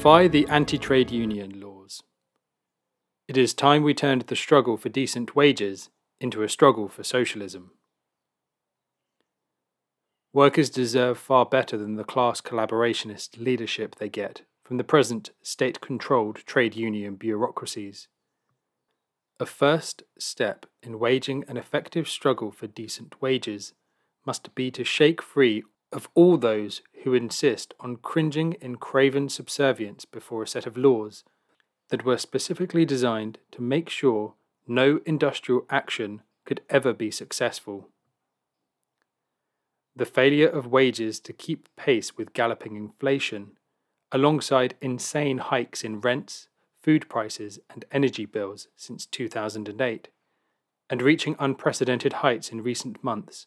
Defy the anti trade union laws. It is time we turned the struggle for decent wages into a struggle for socialism. Workers deserve far better than the class collaborationist leadership they get from the present state controlled trade union bureaucracies. A first step in waging an effective struggle for decent wages must be to shake free of all those who insist on cringing in craven subservience before a set of laws that were specifically designed to make sure no industrial action could ever be successful. The failure of wages to keep pace with galloping inflation, alongside insane hikes in rents, food prices, and energy bills since 2008, and reaching unprecedented heights in recent months,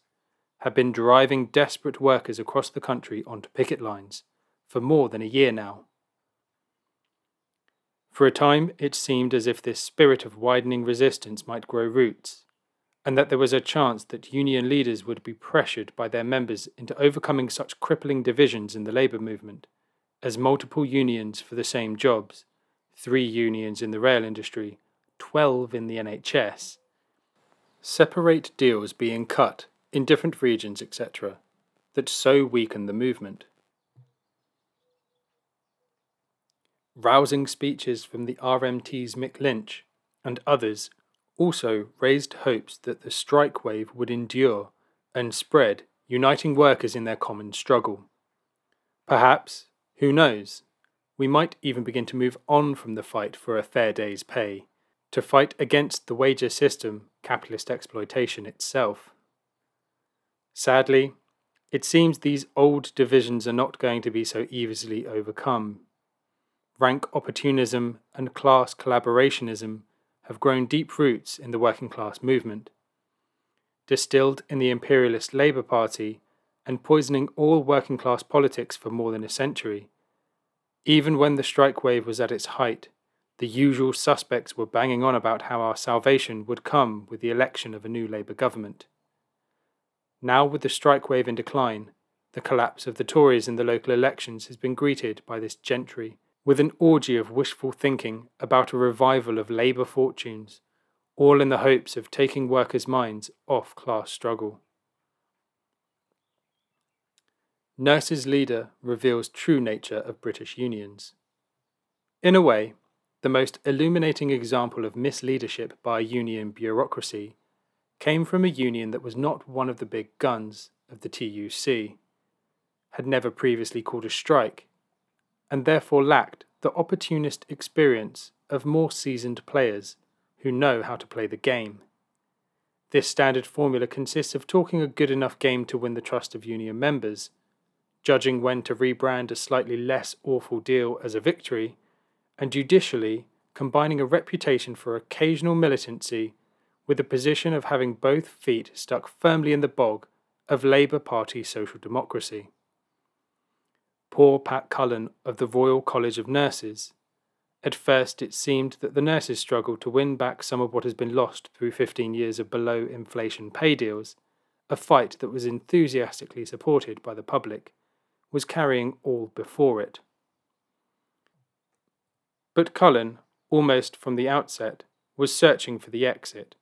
have been driving desperate workers across the country onto picket lines for more than a year now. For a time, it seemed as if this spirit of widening resistance might grow roots, and that there was a chance that union leaders would be pressured by their members into overcoming such crippling divisions in the labour movement as multiple unions for the same jobs, three unions in the rail industry, 12 in the NHS, separate deals being cut in different regions, etc., that so weaken the movement. Rousing speeches from the RMT's Mick Lynch and others also raised hopes that the strike wave would endure and spread, uniting workers in their common struggle. Perhaps, who knows, we might even begin to move on from the fight for a fair day's pay to fight against the wager system, capitalist exploitation itself. Sadly, it seems these old divisions are not going to be so easily overcome. Rank opportunism and class collaborationism have grown deep roots in the working class movement. Distilled in the imperialist Labour Party and poisoning all working class politics for more than a century. Even when the strike wave was at its height, the usual suspects were banging on about how our salvation would come with the election of a new Labour government. Now, with the strike wave in decline, the collapse of the Tories in the local elections has been greeted by this gentry with an orgy of wishful thinking about a revival of labour fortunes, all in the hopes of taking workers' minds off class struggle. Nurses' leader reveals true nature of British unions. In a way, the most illuminating example of misleadership by union bureaucracy came from a union that was not one of the big guns of the TUC, had never previously called a strike, and therefore lacked the opportunist experience of more seasoned players who know how to play the game. This standard formula consists of talking a good enough game to win the trust of union members, judging when to rebrand a slightly less awful deal as a victory, and judicially combining a reputation for occasional militancy with the position of having both feet stuck firmly in the bog of Labour Party social democracy. Poor Pat Cullen of the Royal College of Nurses. At first, it seemed that the nurses struggled to win back some of what has been lost through 15 years of below inflation pay deals, a fight that was enthusiastically supported by the public, was carrying all before it. But Cullen, almost from the outset, was searching for the exit.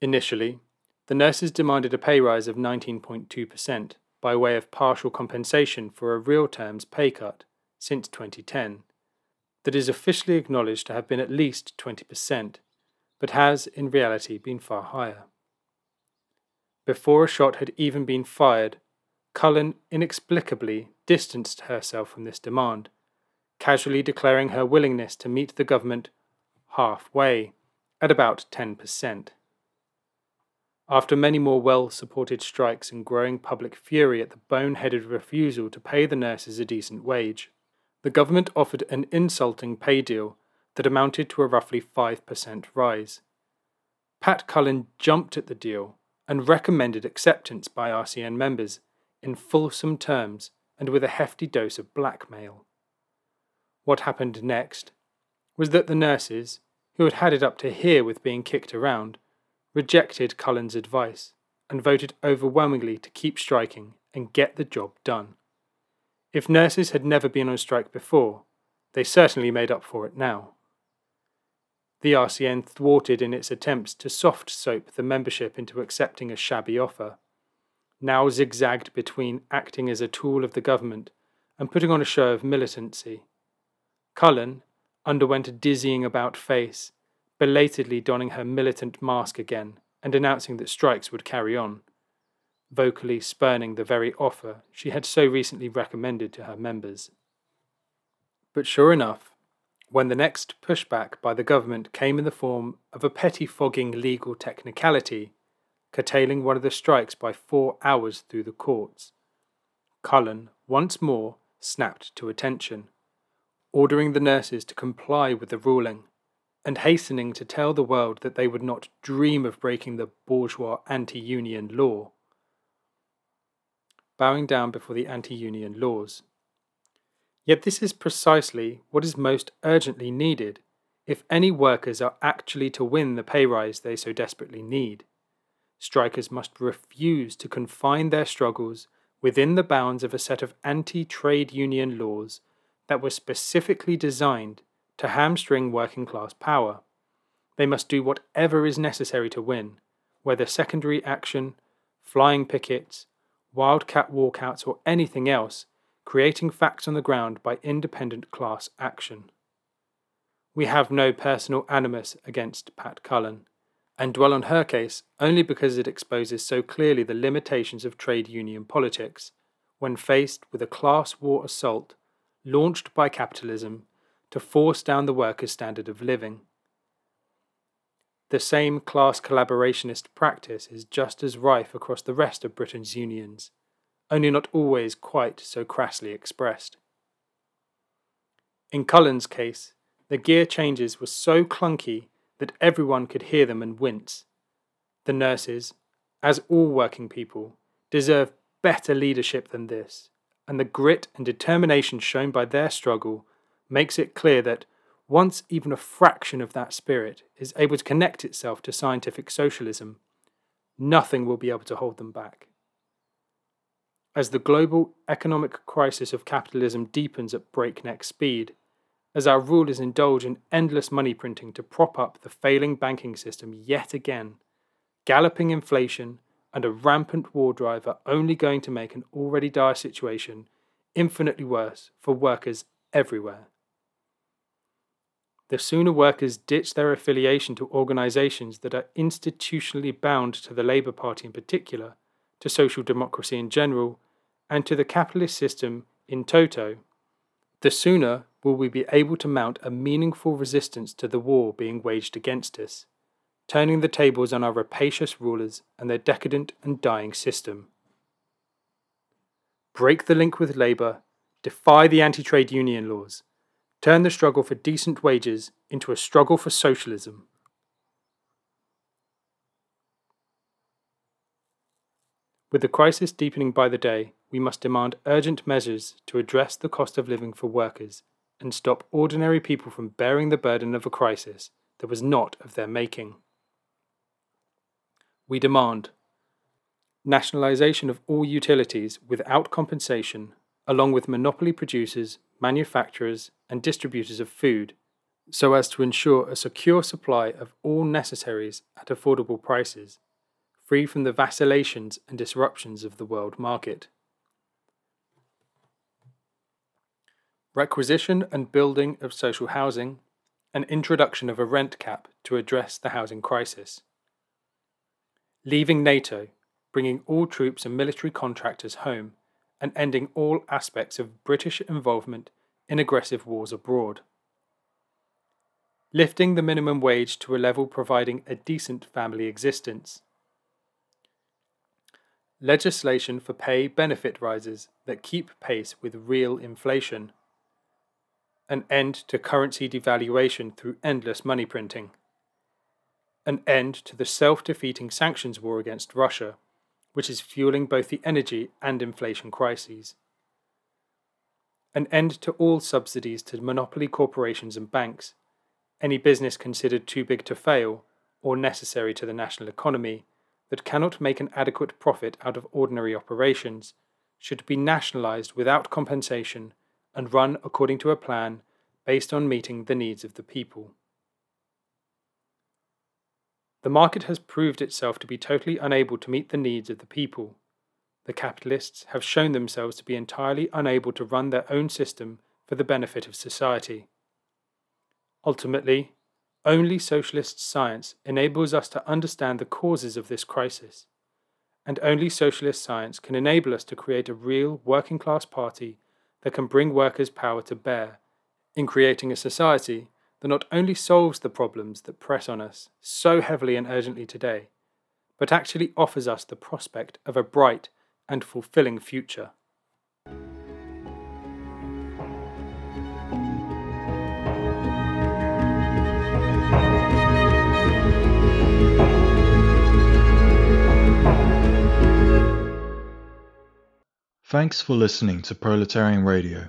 Initially, the nurses demanded a pay rise of 19.2% by way of partial compensation for a real terms pay cut since 2010 that is officially acknowledged to have been at least 20%, but has in reality been far higher. Before a shot had even been fired, Cullen inexplicably distanced herself from this demand, casually declaring her willingness to meet the government halfway at about 10%. After many more well supported strikes and growing public fury at the boneheaded refusal to pay the nurses a decent wage, the government offered an insulting pay deal that amounted to a roughly 5% rise. Pat Cullen jumped at the deal and recommended acceptance by RCN members in fulsome terms and with a hefty dose of blackmail. What happened next was that the nurses, who had had it up to here with being kicked around, rejected Cullen's advice and voted overwhelmingly to keep striking and get the job done. If nurses had never been on strike before, they certainly made up for it now. The RCN thwarted in its attempts to soft soap the membership into accepting a shabby offer, now zigzagged between acting as a tool of the government and putting on a show of militancy. Cullen underwent a dizzying about face, belatedly donning her militant mask again and announcing that strikes would carry on, vocally spurning the very offer she had so recently recommended to her members. But sure enough, when the next pushback by the government came in the form of a pettifogging legal technicality, curtailing one of the strikes by four hours through the courts, Cullen once more snapped to attention, ordering the nurses to comply with the ruling, and hastening to tell the world that they would not dream of breaking the bourgeois anti union law. Bowing down before the anti union laws. Yet this is precisely what is most urgently needed if any workers are actually to win the pay rise they so desperately need. Strikers must refuse to confine their struggles within the bounds of a set of anti trade union laws that were specifically designed to hamstring working class power. They must do whatever is necessary to win, whether secondary action, flying pickets, wildcat walkouts, or anything else creating facts on the ground by independent class action. We have no personal animus against Pat Cullen, and dwell on her case only because it exposes so clearly the limitations of trade union politics when faced with a class war assault launched by capitalism to force down the workers' standard of living. The same class collaborationist practice is just as rife across the rest of Britain's unions only not always quite so crassly expressed. In Cullen's case, the gear changes were so clunky that everyone could hear them and wince. The nurses, as all working people, deserve better leadership than this, and the grit and determination shown by their struggle makes it clear that once even a fraction of that spirit is able to connect itself to scientific socialism, nothing will be able to hold them back. As the global economic crisis of capitalism deepens at breakneck speed, as our rulers indulge in endless money printing to prop up the failing banking system yet again, galloping inflation and a rampant war drive are only going to make an already dire situation infinitely worse for workers everywhere. The sooner workers ditch their affiliation to organisations that are institutionally bound to the Labour Party in particular, to social democracy in general, and to the capitalist system in toto, the sooner will we be able to mount a meaningful resistance to the war being waged against us, turning the tables on our rapacious rulers and their decadent and dying system. Break the link with labour, defy the anti trade union laws, turn the struggle for decent wages into a struggle for socialism. With the crisis deepening by the day, we must demand urgent measures to address the cost of living for workers and stop ordinary people from bearing the burden of a crisis that was not of their making. We demand nationalisation of all utilities without compensation, along with monopoly producers, manufacturers, and distributors of food, so as to ensure a secure supply of all necessaries at affordable prices, free from the vacillations and disruptions of the world market. requisition and building of social housing, and introduction of a rent cap to address the housing crisis. Leaving NATO, bringing all troops and military contractors home, and ending all aspects of British involvement in aggressive wars abroad. Lifting the minimum wage to a level providing a decent family existence. Legislation for pay benefit rises that keep pace with real inflation an end to currency devaluation through endless money printing, an end to the self defeating sanctions war against Russia, which is fueling both the energy and inflation crises, an end to all subsidies to monopoly corporations and banks, any business considered too big to fail or necessary to the national economy that cannot make an adequate profit out of ordinary operations should be nationalised without compensation and run according to a plan based on meeting the needs of the people. The market has proved itself to be totally unable to meet the needs of the people. The capitalists have shown themselves to be entirely unable to run their own system for the benefit of society. Ultimately, only socialist science enables us to understand the causes of this crisis, and only socialist science can enable us to create a real working class party that can bring workers' power to bear in creating a society that not only solves the problems that press on us so heavily and urgently today, but actually offers us the prospect of a bright and fulfilling future. Thanks for listening to Proletarian Radio.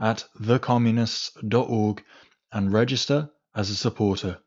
at thecommunists.org and register as a supporter.